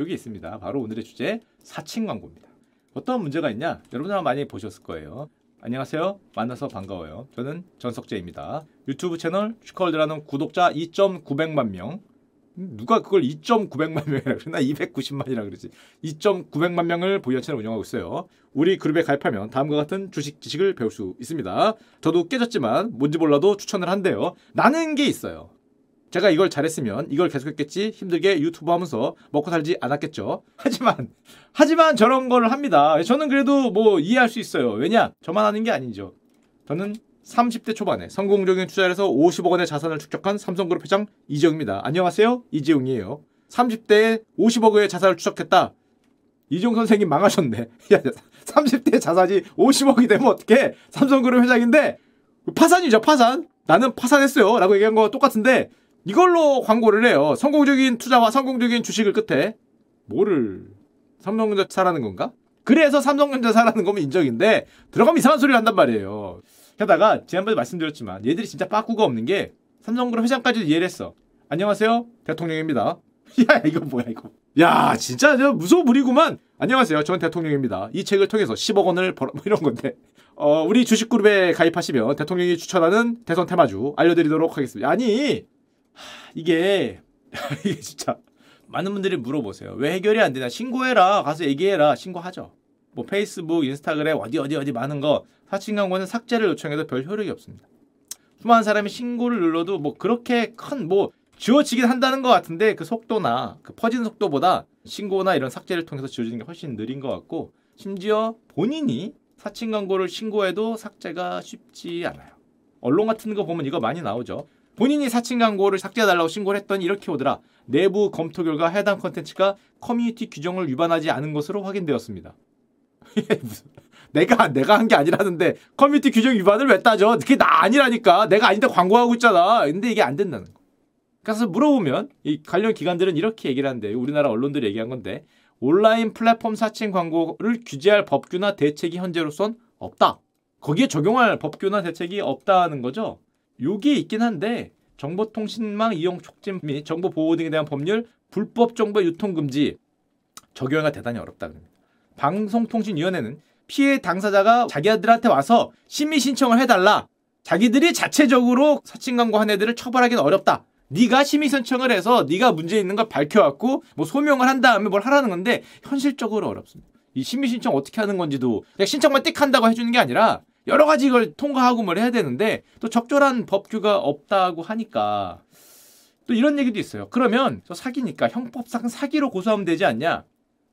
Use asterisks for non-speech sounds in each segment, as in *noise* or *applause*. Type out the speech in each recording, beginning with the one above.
여기 있습니다. 바로 오늘의 주제 사칭 광고입니다. 어떤 문제가 있냐? 여러분 아마 많이 보셨을 거예요. 안녕하세요. 만나서 반가워요. 저는 전석재입니다. 유튜브 채널 슈컬드라는 구독자 2.900만 명. 누가 그걸 2.900만 명이라 그러나 *laughs* 290만이라 그러지. 2.900만 명을 보유한 채널 운영하고 있어요. 우리 그룹에 가입하면 다음과 같은 주식 지식을 배울 수 있습니다. 저도 깨졌지만 뭔지 몰라도 추천을 한대요. 나는 게 있어요. 제가 이걸 잘했으면 이걸 계속했겠지 힘들게 유튜브 하면서 먹고 살지 않았겠죠. 하지만 하지만 저런 걸 합니다. 저는 그래도 뭐 이해할 수 있어요. 왜냐 저만 하는 게 아니죠. 저는 30대 초반에 성공적인 투자를 해서 50억 원의 자산을 축적한 삼성그룹 회장 이재용입니다. 안녕하세요. 이재용이에요. 30대에 50억 원의 자산을 축적했다. 이재용 선생님 망하셨네. *laughs* 야, 30대 자산이 50억이 되면 어떻게 삼성그룹 회장인데 파산이죠, 파산. 나는 파산했어요. 라고 얘기한 거 똑같은데 이걸로 광고를 해요. 성공적인 투자와 성공적인 주식을 끝에 뭐를 삼성전자 사라는 건가? 그래서 삼성전자 사라는 거면 인정인데 들어가면 이상한 소리를 한단 말이에요. 게다가 지난번에 말씀드렸지만 얘들이 진짜 빠꾸가 없는 게 삼성그룹 회장까지도 이해를 했어. 안녕하세요. 대통령입니다. *laughs* 야 이거 뭐야 이거. 야 진짜 무서워 부리구만. 안녕하세요. 전 대통령입니다. 이 책을 통해서 10억 원을 벌어 뭐 이런 건데. 어, 우리 주식그룹에 가입하시면 대통령이 추천하는 대선 테마주 알려드리도록 하겠습니다. 아니 이게 *laughs* 이게 진짜 많은 분들이 물어보세요. 왜 해결이 안 되냐? 신고해라. 가서 얘기해라. 신고하죠. 뭐 페이스북, 인스타그램 어디 어디 어디 많은 거 사칭 광고는 삭제를 요청해도 별 효력이 없습니다. 수많은 사람이 신고를 눌러도 뭐 그렇게 큰 뭐 지워지긴 한다는 것 같은데 그 속도나 그 퍼지는 속도보다 신고나 이런 삭제를 통해서 지워지는 게 훨씬 느린 것 같고 심지어 본인이 사칭 광고를 신고해도 삭제가 쉽지 않아요. 언론 같은 거 보면 이거 많이 나오죠. 본인이 사칭 광고를 삭제해달라고 신고를 했더니 이렇게 오더라. 내부 검토 결과 해당 컨텐츠가 커뮤니티 규정을 위반하지 않은 것으로 확인되었습니다. *laughs* 내가 내가 한 게 아니라는데 커뮤니티 규정 위반을 왜 따져? 그게 나 아니라니까. 내가 아닌데 광고하고 있잖아. 근데 이게 안 된다는 거. 그래서 물어보면 이 관련 기관들은 이렇게 얘기를 하는데 우리나라 언론들이 얘기한 건데 온라인 플랫폼 사칭 광고를 규제할 법규나 대책이 현재로선 없다. 거기에 적용할 법규나 대책이 없다는 거죠. 요게 있긴 한데 정보통신망 이용 촉진 및 정보 보호 등에 대한 법률 불법 정보 유통 금지 적용하기가 대단히 어렵다 방송통신위원회는 피해 당사자가 자기들한테 와서 심의 신청을 해달라. 자기들이 자체적으로 사칭 광고 한 애들을 처벌하기는 어렵다. 네가 심의 신청을 해서 네가 문제 있는 걸 밝혀왔고 뭐 소명을 한 다음에 뭘 하라는 건데 현실적으로 어렵습니다. 이 심의 신청 어떻게 하는 건지도 그냥 신청만 띡 한다고 해주는 게 아니라 여러 가지 이걸 통과하고 뭘 해야 되는데 또 적절한 법규가 없다고 하니까 또 이런 얘기도 있어요. 그러면 저 사기니까 형법상 사기로 고소하면 되지 않냐?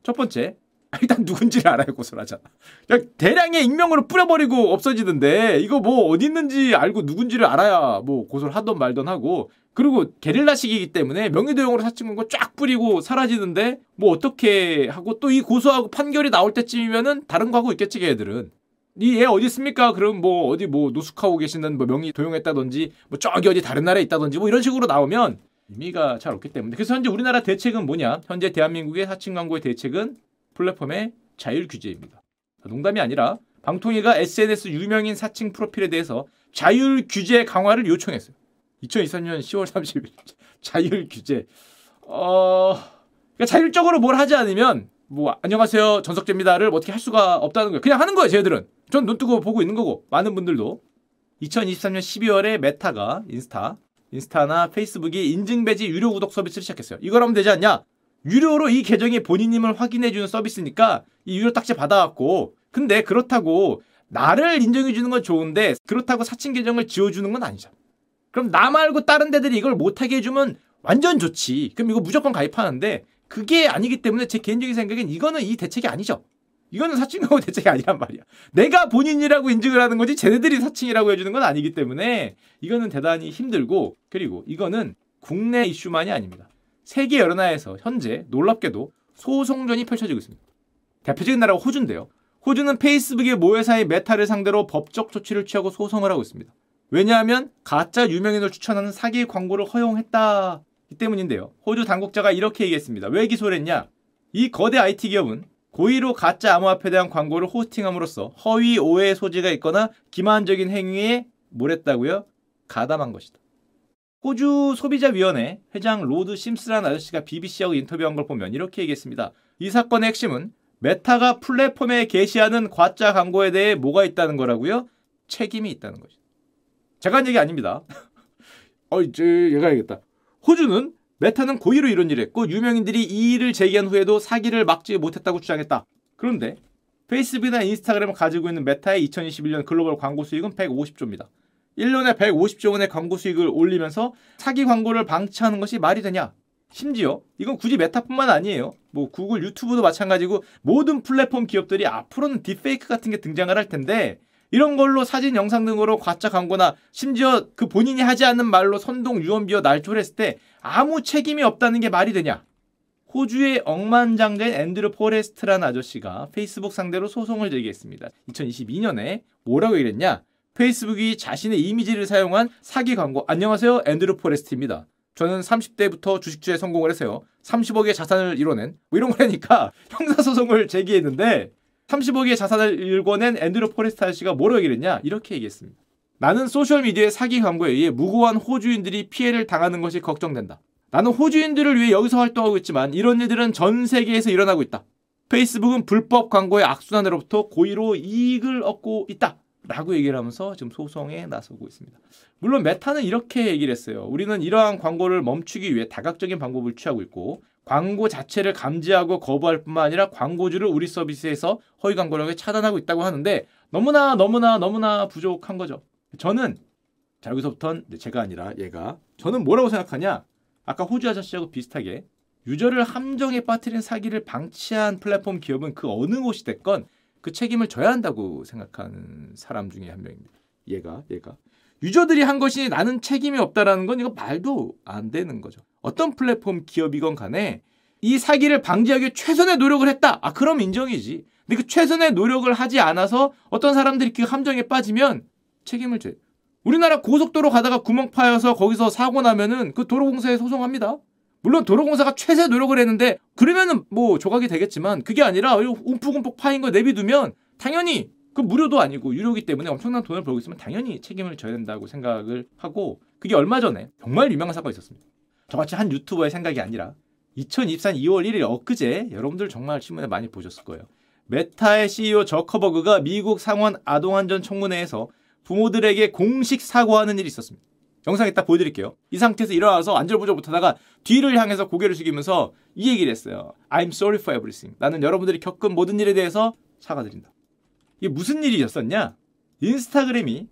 첫 번째, *laughs* 일단 누군지를 알아야 고소를 하잖아. 그냥 대량의 익명으로 뿌려버리고 없어지던데 이거 뭐 어디 있는지 알고 누군지를 알아야 뭐 고소를 하던 말던 하고 그리고 게릴라식이기 때문에 명의도용으로 사칭한 거쫙 뿌리고 사라지는데 뭐 어떻게 하고 또 이 고소하고 판결이 나올 때쯤이면은 다른 거 하고 있겠지 걔들은 이애 어디 있습니까? 그럼 뭐 어디 뭐 노숙하고 계시는 뭐 명의 도용했다든지 뭐 저기 어디 다른 나라에 있다든지 뭐 이런 식으로 나오면 의미가 잘 없기 때문에 그래서 현재 우리나라 대책은 뭐냐? 현재 대한민국의 사칭 광고의 대책은 플랫폼의 자율 규제입니다. 농담이 아니라 방통위가 SNS 유명인 사칭 프로필에 대해서 자율 규제 강화를 요청했어요. 2023년 10월 30일 자율 규제. 어, 그러니까 자율적으로 뭘 하지 않으면 뭐 안녕하세요 전석재입니다를 어떻게 할 수가 없다는 거예요. 그냥 하는 거예요, 쟤들은. 전 눈 뜨고 보고 있는 거고 많은 분들도 2023년 12월에 메타가 인스타, 인스타나 페이스북이 인증 배지 유료 구독 서비스를 시작했어요. 이걸 하면 되지 않냐? 유료로 이 계정이 본인임을 확인해 주는 서비스니까 이 유료 딱지 받아갖고 근데 그렇다고 나를 인정해 주는 건 좋은데 그렇다고 사칭 계정을 지워 주는 건 아니잖아. 그럼 나 말고 다른 애들이 이걸 못하게 해주면 완전 좋지. 그럼 이거 무조건 가입하는데 그게 아니기 때문에 제 개인적인 생각엔 이거는 이 대책이 아니죠. 이거는 사칭 광고 *laughs* 대책이 아니란 말이야. 내가 본인이라고 인증을 하는 거지 쟤네들이 사칭이라고 해주는 건 아니기 때문에 이거는 대단히 힘들고 그리고 이거는 국내 이슈만이 아닙니다. 세계 여러 나라에서 현재 놀랍게도 소송전이 펼쳐지고 있습니다. 대표적인 나라가 호주인데요. 호주는 페이스북의 모회사의 메타를 상대로 법적 조치를 취하고 소송을 하고 있습니다. 왜냐하면 가짜 유명인을 추천하는 사기 광고를 허용했다 이 때문인데요. 호주 당국자가 이렇게 얘기했습니다. 왜 기소를 했냐? 이 거대 IT 기업은 고의로 가짜 암호화폐에 대한 광고를 호스팅함으로써 허위 오해 소지가 있거나 기만적인 행위에 뭘 했다고요? 가담한 것이다. 호주 소비자위원회 회장 로드 심스라는 아저씨가 BBC하고 인터뷰한 걸 보면 이렇게 얘기했습니다. 이 사건의 핵심은 메타가 플랫폼에 게시하는 가짜 광고에 대해 뭐가 있다는 거라고요? 책임이 있다는 거죠. 제가 한 얘기 아닙니다. *laughs* 어, 이제 얘가 알겠다. 호주는 메타는 고의로 이런 일을 했고 유명인들이 이의를 제기한 후에도 사기를 막지 못했다고 주장했다. 그런데 페이스북이나 인스타그램을 가지고 있는 메타의 2021년 글로벌 광고 수익은 150조입니다. 1년에 150조 원의 광고 수익을 올리면서 사기 광고를 방치하는 것이 말이 되냐? 심지어 이건 굳이 메타뿐만 아니에요. 뭐 구글, 유튜브도 마찬가지고 모든 플랫폼 기업들이 앞으로는 딥페이크 같은 게 등장을 할 텐데 이런 걸로 사진, 영상 등으로 가짜 광고나 심지어 그 본인이 하지 않는 말로 선동, 유언비어, 날조했을 때 아무 책임이 없다는 게 말이 되냐? 호주의 억만장자인 앤드루 포레스트라는 아저씨가 페이스북 상대로 소송을 제기했습니다. 2022년에 뭐라고 얘기했냐? 페이스북이 자신의 이미지를 사용한 사기 광고. 안녕하세요. 앤드루 포레스트입니다. 저는 30대부터 주식 투자에 성공을 했어요. 30억의 자산을 이뤄낸 뭐 이런 거라니까 *laughs* 형사소송을 제기했는데 30억의 자산을 일궈낸 앤드루 포레스트 씨가 뭐라고 얘기했냐? 이렇게 얘기했습니다. 나는 소셜미디어의 사기 광고에 의해 무고한 호주인들이 피해를 당하는 것이 걱정된다. 나는 호주인들을 위해 여기서 활동하고 있지만 이런 일들은 전 세계에서 일어나고 있다. 페이스북은 불법 광고의 악순환으로부터 고의로 이익을 얻고 있다. 라고 얘기를 하면서 지금 소송에 나서고 있습니다. 물론 메타는 이렇게 얘기를 했어요. 우리는 이러한 광고를 멈추기 위해 다각적인 방법을 취하고 있고 광고 자체를 감지하고 거부할 뿐만 아니라 광고주를 우리 서비스에서 허위 광고를 차단하고 있다고 하는데 너무나 너무나 너무나 부족한 거죠. 저는 자 여기서부터는 제가 아니라 얘가 저는 뭐라고 생각하냐? 아까 호주 아저씨하고 비슷하게 유저를 함정에 빠뜨린 사기를 방치한 플랫폼 기업은 그 어느 곳이 됐건 그 책임을 져야 한다고 생각하는 사람 중에 한 명입니다. 얘가 얘가 유저들이 한 것이 나는 책임이 없다라는 건 이거 말도 안 되는 거죠. 어떤 플랫폼 기업이건 간에 이 사기를 방지하기 위해 최선의 노력을 했다. 아, 그럼 인정이지. 근데 그 최선의 노력을 하지 않아서 어떤 사람들이 그 함정에 빠지면 책임을 져. 우리나라 고속도로 가다가 구멍 파여서 거기서 사고 나면은 그 도로공사에 소송합니다. 물론 도로공사가 최대 노력을 했는데 그러면은 뭐 조각이 되겠지만 그게 아니라 움푹움푹 파인 거 내비두면 당연히 그 무료도 아니고 유료기 때문에 엄청난 돈을 벌고 있으면 당연히 책임을 져야 된다고 생각을 하고 그게 얼마 전에 정말 유명한 사건이 있었습니다. 저같이 한 유튜버의 생각이 아니라 2024년 2월 1일 엊그제 여러분들 정말 신문에 많이 보셨을 거예요. 메타의 CEO 저커버그가 미국 상원 아동안전 청문회에서 부모들에게 공식 사과하는 일이 있었습니다. 영상 이따 보여드릴게요. 이 상태에서 일어나서 안절부절 못하다가 뒤를 향해서 고개를 숙이면서 이 얘기를 했어요. I'm sorry for everything. 나는 여러분들이 겪은 모든 일에 대해서 사과드린다. 이게 무슨 일이었었냐? 인스타그램이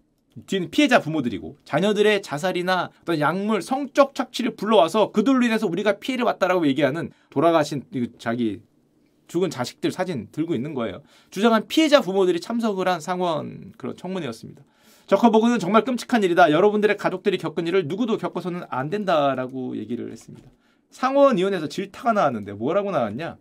뒤는 피해자 부모들이고 자녀들의 자살이나 어떤 약물 성적 착취를 불러와서 그들로 인해서 우리가 피해를 봤다라고 얘기하는 돌아가신 자기 죽은 자식들 사진 들고 있는 거예요. 주장한 피해자 부모들이 참석을 한 상원 그런 청문회였습니다. 저커버그는 정말 끔찍한 일이다. 여러분들의 가족들이 겪은 일을 누구도 겪어서는 안 된다라고 얘기를 했습니다. 상원위원회에서 질타가 나왔는데 뭐라고 나왔냐?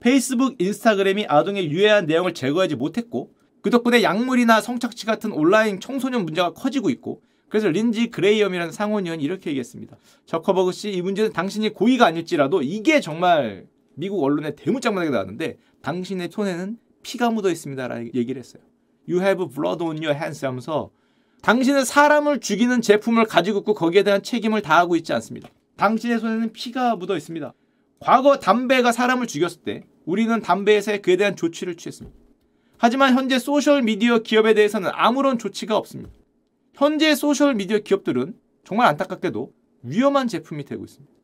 페이스북, 인스타그램이 아동의 유해한 내용을 제거하지 못했고 그 덕분에 약물이나 성착취 같은 온라인 청소년 문제가 커지고 있고 그래서 린지 그레이엄이라는 상원의원이 이렇게 얘기했습니다. 저커버그 씨, 이 문제는 당신이 고의가 아닐지라도 이게 정말 미국 언론에 대문짝만하게 나왔는데 당신의 손에는 피가 묻어 있습니다라는 얘기를 했어요. You have blood on your hands 하면서 당신은 사람을 죽이는 제품을 가지고 있고 거기에 대한 책임을 다하고 있지 않습니다. 당신의 손에는 피가 묻어 있습니다. 과거 담배가 사람을 죽였을 때 우리는 담배에서 그에 대한 조치를 취했습니다. 하지만 현재 소셜미디어 기업에 대해서는 아무런 조치가 없습니다. 현재 소셜미디어 기업들은 정말 안타깝게도 위험한 제품이 되고 있습니다.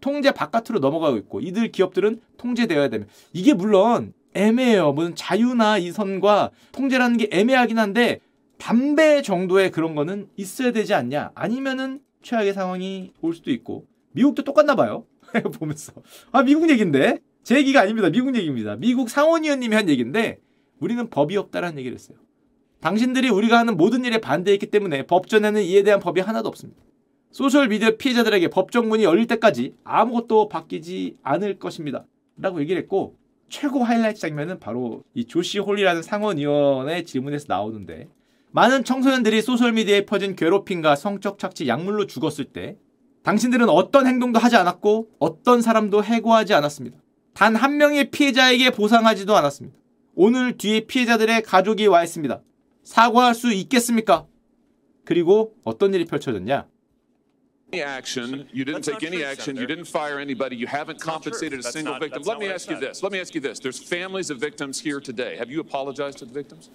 통제 바깥으로 넘어가고 있고 이들 기업들은 통제되어야 되면 이게 물론 애매해요. 무슨 자유나 이선과 통제라는 게 애매하긴 한데 담배 정도의 그런 거는 있어야 되지 않냐? 아니면은 최악의 상황이 올 수도 있고 미국도 똑같나 봐요. *laughs* 보면서 아 미국 얘긴데 제 얘기가 아닙니다. 미국 얘기입니다. 미국 상원의원님이 한 얘기인데 우리는 법이 없다라는 얘기를 했어요. 당신들이 우리가 하는 모든 일에 반대했기 때문에 법전에는 이에 대한 법이 하나도 없습니다. 소셜미디어 피해자들에게 법정 문이 열릴 때까지 아무것도 바뀌지 않을 것입니다. 라고 얘기를 했고 최고 하이라이트 장면은 바로 이 조시 홀리라는 상원의원의 질문에서 나오는데 많은 청소년들이 소셜미디어에 퍼진 괴롭힘과 성적 착취 약물로 죽었을 때 당신들은 어떤 행동도 하지 않았고 어떤 사람도 해고하지 않았습니다. 단 한 명의 피해자에게 보상하지도 않았습니다. 오늘 뒤에 피해자들의 가족이 와 있습니다. 사과할 수 있겠습니까? 그리고 어떤 일이 펼쳐졌냐? any action. You didn't That's take any true, action. You Senator. didn't fire anybody. You haven't true. compensated a That's single not- victim. that's Let me ask you this. Let me ask you this. There's families of victims here today. Have you apologized to the victims?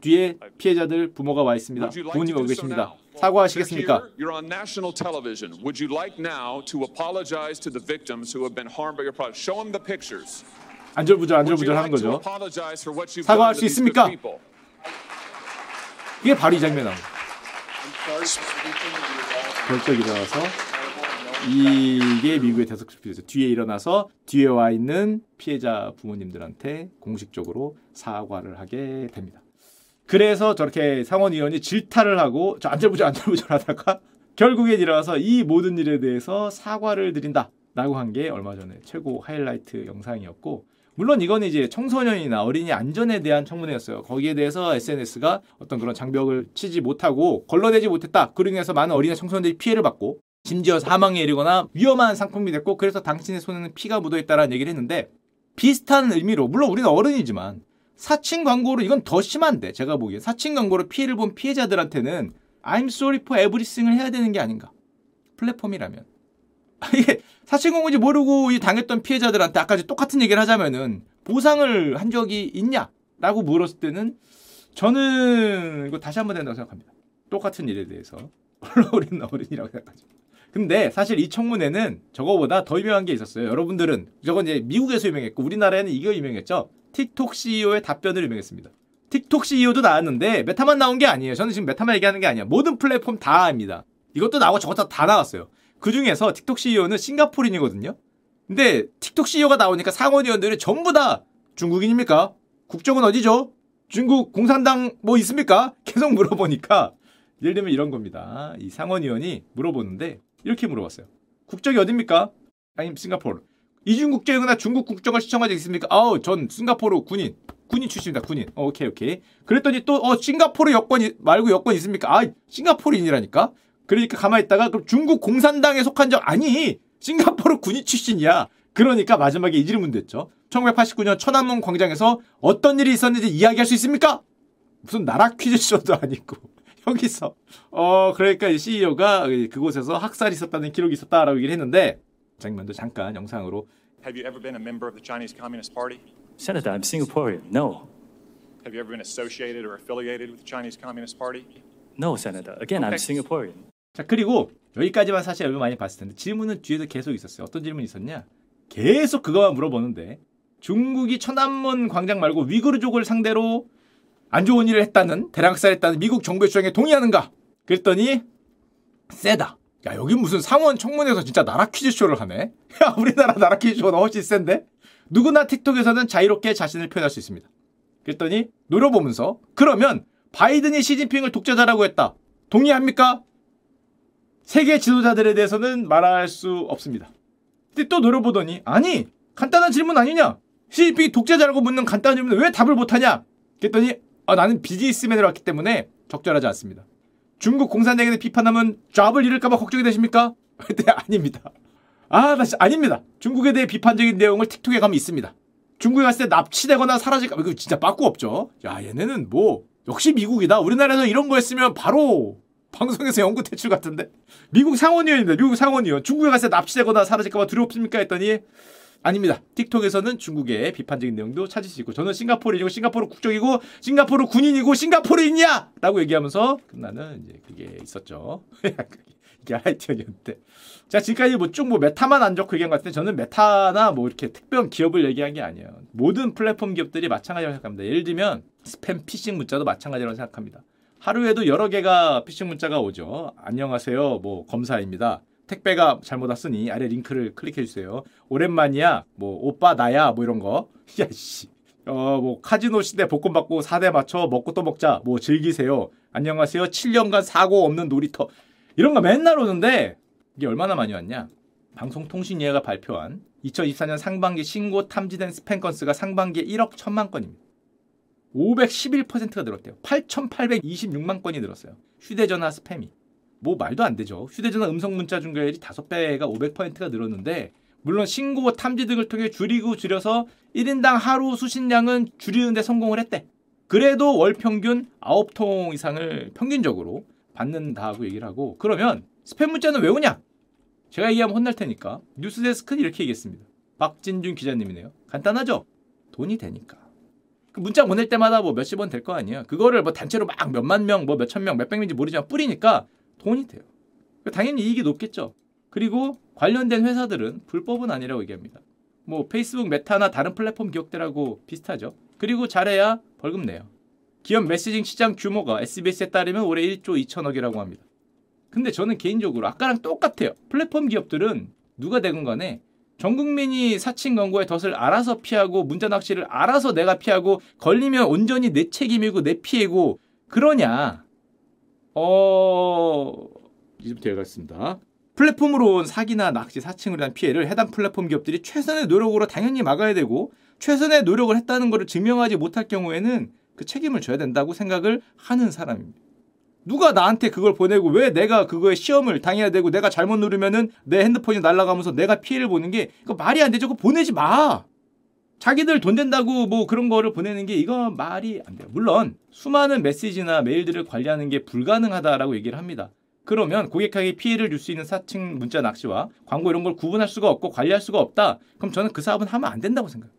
뒤에 피해자들 부모가 와 있습니다. Would you like 부모님 to 오고 계십니다. 사과하시겠습니까? You're on national television. Would you like now to apologize to the victims who have been harmed by your product? Show them the pictures. 안절부절 안절부절 하는 거죠. 사과할 수 있습니까? 이게 바로 이 장면이에요. 벌떡 일어나서 이게 미국의 대석 스피드죠. 뒤에 일어나서 뒤에 와 있는 피해자 부모님들한테 공식적으로 사과를 하게 됩니다. 그래서 저렇게 상원의원이 질타를 하고 저 안절부절 안절부절 하다가 결국엔 일어나서 이 모든 일에 대해서 사과를 드린다라고 한 게 얼마 전에 최고 하이라이트 영상이었고 물론 이건 이제 청소년이나 어린이 안전에 대한 청문회였어요. 거기에 대해서 SNS가 어떤 그런 장벽을 치지 못하고 걸러내지 못했다. 그로 인해서 많은 어린이 청소년들이 피해를 받고 심지어 사망에 이르거나 위험한 상품이 됐고 그래서 당신의 손에는 피가 묻어 있다라는 얘기를 했는데 비슷한 의미로 물론 우리는 어른이지만 사칭 광고로 이건 더 심한데 제가 보기엔 사칭 광고로 피해를 본 피해자들한테는 I'm sorry for everything을 해야 되는 게 아닌가 플랫폼이라면 *laughs* 이게 사칭 광고인지 모르고 이 당했던 피해자들한테 아까 똑같은 얘기를 하자면은 보상을 한 적이 있냐라고 물었을 때는 저는 이거 다시 한 번 된다고 생각합니다. 똑같은 일에 대해서 *laughs* 우리는 어른이라고 생각하죠. 근데 사실 이 청문회는 저거보다 더 유명한 게 있었어요. 여러분들은 저건 이제 미국에서 유명했고 우리나라에는 이게 유명했죠. 틱톡 CEO의 답변을 유명했습니다. 틱톡 CEO도 나왔는데 메타만 나온 게 아니에요. 저는 지금 메타만 얘기하는 게 아니야. 모든 플랫폼 다 합니다. 이것도 나오고 저것도 다 나왔어요. 그 중에서 틱톡 CEO는 싱가포르인이거든요. 근데 틱톡 CEO가 나오니까 상원의원들이 전부 다 중국인입니까? 국적은 어디죠? 중국 공산당 뭐 있습니까? *laughs* 계속 물어보니까 예를 들면 이런 겁니다. 이 상원의원이 물어보는데 이렇게 물어봤어요. 국적이 어딥니까? 아니 싱가포르. 이중 국적이거나 중국 국적을 시청한 적 있습니까? 아우 전 싱가포르 군인. 군인 출신입니다. 군인. 어, 오케이 오케이. 그랬더니 또 어 싱가포르 여권 이- 말고 여권 있습니까? 아 싱가포르인이라니까. 그러니까 가만히 있다가 그럼 중국 공산당에 속한 적 아니 싱가포르 군인 출신이야. 그러니까 마지막에 이 질문 됐죠. 1989년 천안문 광장에서 어떤 일이 있었는지 이야기할 수 있습니까? 무슨 나라 퀴즈쇼도 아니고 여기서 어 그러니까 이 CEO가 그곳에서 학살이 있었다는 기록이 있었다라고 얘기를 했는데 장면도 잠깐 영상으로 Have you ever been a member of the Chinese Communist Party? Senator, I'm Singaporean. No. Have you ever been associated or affiliated with the Chinese Communist Party? No, Senator. Again, I'm Okay. Singaporean. 자 그리고 여기까지만 사실 여러분 많이 봤을 텐데 질문은 뒤에도 계속 있었어요. 어떤 질문이 있었냐? 계속 그거만 물어보는데 중국이 천안문 광장 말고 위구르족을 상대로 안 좋은 일을 했다는 대량살했다는 미국 정부의 주장에 동의하는가? 그랬더니 세다. 야 여기 무슨 상원 청문회에서 진짜 나라 퀴즈쇼를 하네. *laughs* 야 우리나라 나라 퀴즈쇼가 훨씬 센데? 누구나 틱톡에서는 자유롭게 자신을 표현할 수 있습니다. 그랬더니 노려보면서 그러면 바이든이 시진핑을 독재자라고 했다. 동의합니까? 세계 지도자들에 대해서는 말할 수 없습니다. 근데 또 노려보더니 아니 간단한 질문 아니냐? 시진핑이 독재자라고 묻는 간단한 질문에 왜 답을 못하냐? 그랬더니 아, 나는 비즈니스맨으로 왔기 때문에 적절하지 않습니다. 중국 공산당에 대해 비판하면 잡을 잃을까봐 걱정이 되십니까? 근데 *laughs* 아닙니다. 아, 나 진짜 아닙니다. 중국에 대해 비판적인 내용을 틱톡에 가면 있습니다. 중국에 갔을 때 납치되거나 사라질까? 이거 진짜 빠꾸 없죠. 야, 얘네는 뭐 역시 미국이다. 우리나라에서 이런 거 했으면 바로 방송에서 연구 퇴출 같은데. 미국 상원의원입니다. 미국 상원의원. 중국에 때 납치되거나 사라질까봐 두렵습니까? 했더니 아닙니다. 틱톡에서는 중국의 비판적인 내용도 찾을 수 있고 저는 싱가포르인이고 싱가포르 국적이고 싱가포르 군인이고 싱가포르인이야! 라고 얘기하면서 끝나는 이제 그게 있었죠. *laughs* 이게 하이티언이었는데. 자, 지금까지 뭐 쭉 뭐 메타만 안 좋게 얘기한 것 같은데 저는 메타나 뭐 이렇게 특별한 기업을 얘기한 게 아니에요. 모든 플랫폼 기업들이 마찬가지라고 생각합니다. 예를 들면 스팸 피싱 문자도 마찬가지라고 생각합니다. 하루에도 여러 개가 피싱 문자가 오죠. 안녕하세요. 뭐 검사입니다. 택배가 잘못 왔으니 아래 링크를 클릭해 주세요. 오랜만이야. 뭐 오빠 나야 뭐 이런 거. *laughs* 야 씨. 어 뭐 카지노 시대 복권 받고 4대 맞춰 먹고 또 먹자. 뭐 즐기세요. 안녕하세요. 7년간 사고 없는 놀이터. 이런 거 맨날 오는데 이게 얼마나 많이 왔냐? 방송통신위회가 발표한 2024년 상반기 신고 탐지된 스팸 건수가 상반기에 1억 1천만 건입니다. 511%가 늘었대요. 8,826만 건이 늘었어요. 휴대전화 스팸이. 뭐 말도 안 되죠. 휴대전화 음성 문자 중계율이 5배가 500%가 늘었는데 물론 신고 탐지 등을 통해 줄이고 줄여서 1인당 하루 수신량은 줄이는데 성공을 했대. 그래도 월 평균 9통 이상을 평균적으로 받는다고 얘기를 하고 그러면 스팸 문자는 왜 오냐? 제가 얘기하면 혼날 테니까 뉴스데스크는 이렇게 얘기했습니다. 박진준 기자님이네요. 간단하죠? 돈이 되니까. 그 문자 보낼 때마다 뭐 몇십 원 될 거 아니에요. 그거를 뭐 단체로 막 몇만 명, 뭐 몇천 명, 몇백 명인지 모르지만 뿌리니까 돈이 돼요. 당연히 이익이 높겠죠. 그리고 관련된 회사들은 불법은 아니라고 얘기합니다. 뭐 페이스북, 메타나 다른 플랫폼 기업들하고 비슷하죠. 그리고 잘해야 벌금 내요. 기업 메시징 시장 규모가 SBS에 따르면 올해 1조 2천억이라고 합니다. 근데 저는 개인적으로 아까랑 똑같아요. 플랫폼 기업들은 누가 되건 간에 전 국민이 사칭 광고의 덫을 알아서 피하고 문자 낚시를 알아서 내가 피하고 걸리면 온전히 내 책임이고 내 피해고 그러냐? 어 이제부터 얘기하겠습니다. 플랫폼으로 온 사기나 낚시, 사칭으로 한 피해를 해당 플랫폼 기업들이 최선의 노력으로 당연히 막아야 되고 최선의 노력을 했다는 것을 증명하지 못할 경우에는 그 책임을 져야 된다고 생각을 하는 사람입니다. 누가 나한테 그걸 보내고 왜 내가 그거에 시험을 당해야 되고 내가 잘못 누르면은 내 핸드폰이 날아가면서 내가 피해를 보는 게 이거 말이 안 되죠. 그거 보내지 마. 자기들 돈 된다고 뭐 그런 거를 보내는 게 이거 말이 안 돼요. 물론 수많은 메시지나 메일들을 관리하는 게 불가능하다라고 얘기를 합니다. 그러면 고객에게 피해를 줄 수 있는 사칭 문자 낚시와 광고 이런 걸 구분할 수가 없고 관리할 수가 없다. 그럼 저는 그 사업은 하면 안 된다고 생각해요.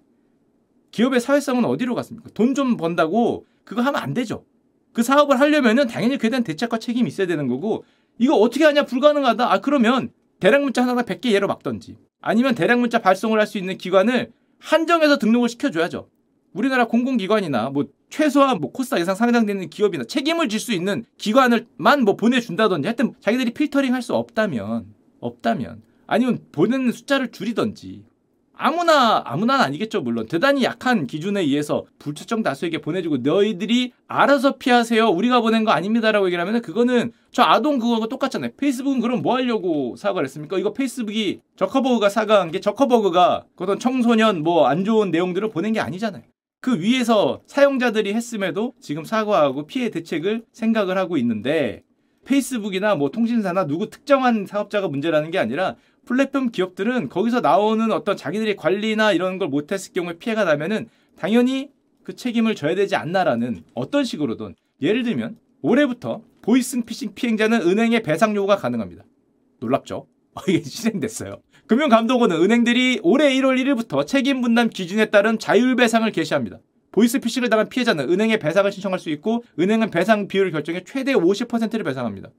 기업의 사회성은 어디로 갔습니까? 돈 좀 번다고 그거 하면 안 되죠. 그 사업을 하려면은 당연히 그에 대한 대책과 책임이 있어야 되는 거고 이거 어떻게 하냐 불가능하다. 아 그러면 대량 문자 하나 100개 예로 막던지 아니면 대량 문자 발송을 할 수 있는 기관을 한정해서 등록을 시켜줘야죠. 우리나라 공공기관이나 뭐 최소한 뭐 코스닥 예상 상장되는 기업이나 책임을 질 수 있는 기관을만 뭐 보내준다든지 하여튼 자기들이 필터링 할 수 없다면 없다면 아니면 보내는 숫자를 줄이던지 아무나 아무나는 아니겠죠 물론. 대단히 약한 기준에 의해서 불특정 다수에게 보내주고 너희들이 알아서 피하세요. 우리가 보낸 거 아닙니다라고 얘기를 하면 그거는 저 아동 그거하고 똑같잖아요. 페이스북은 그럼 뭐 하려고 사과를 했습니까? 이거 페이스북이 저커버그가 사과한 게 저커버그가 어떤 청소년 뭐 안 좋은 내용들을 보낸 게 아니잖아요. 그 위에서 사용자들이 했음에도 지금 사과하고 피해 대책을 생각을 하고 있는데 페이스북이나 뭐 통신사나 누구 특정한 사업자가 문제라는 게 아니라 플랫폼 기업들은 거기서 나오는 어떤 자기들이 관리나 이런 걸 못했을 경우에 피해가 나면은 당연히 그 책임을 져야 되지 않나라는 어떤 식으로든 예를 들면 올해부터 보이스피싱 피해자는 은행에 배상 요구가 가능합니다. 놀랍죠? *laughs* 이게 실행됐어요. 금융감독원은 은행들이 올해 1월 1일부터 책임 분담 기준에 따른 자율 배상을 개시합니다. 보이스피싱을 당한 피해자는 은행에 배상을 신청할 수 있고 은행은 배상 비율을 결정해 최대 50%를 배상합니다.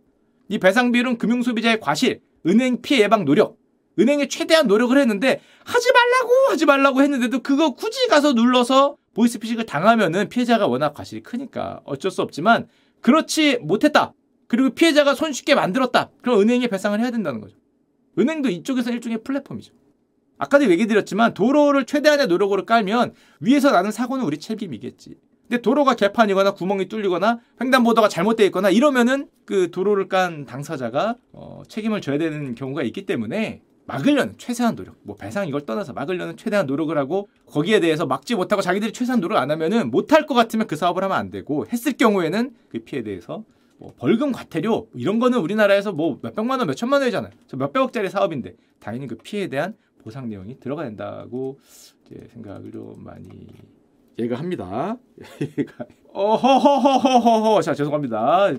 이 배상 비율은 금융소비자의 과실, 은행 피해 예방 노력, 은행에 최대한 노력을 했는데 하지 말라고 하지 말라고 했는데도 그거 굳이 가서 눌러서 보이스피싱을 당하면은 피해자가 워낙 과실이 크니까 어쩔 수 없지만 그렇지 못했다. 그리고 피해자가 손쉽게 만들었다. 그럼 은행에 배상을 해야 된다는 거죠. 은행도 이쪽에서 일종의 플랫폼이죠. 아까도 얘기 드렸지만 도로를 최대한의 노력으로 깔면 위에서 나는 사고는 우리 책임이겠지. 근데 도로가 개판이거나 구멍이 뚫리거나 횡단보도가 잘못되어 있거나 이러면은 그 도로를 깐 당사자가 어, 책임을 져야 되는 경우가 있기 때문에 막으려는 최대한 노력, 뭐 배상 이걸 떠나서 막으려는 최대한 노력을 하고 거기에 대해서 막지 못하고 자기들이 최대한 노력 안 하면은 못할 것 같으면 그 사업을 하면 안 되고 했을 경우에는 그 피해에 대해서 뭐 벌금 과태료 이런 거는 우리나라에서 뭐 몇백만 원, 몇천만 원이잖아요. 저 몇백억짜리 사업인데 당연히 그 피해에 대한 보상 내용이 들어가야 된다고 이제 생각을 좀 많이 얘가 합니다. *laughs* 얘가 어허허허허허 자 죄송합니다.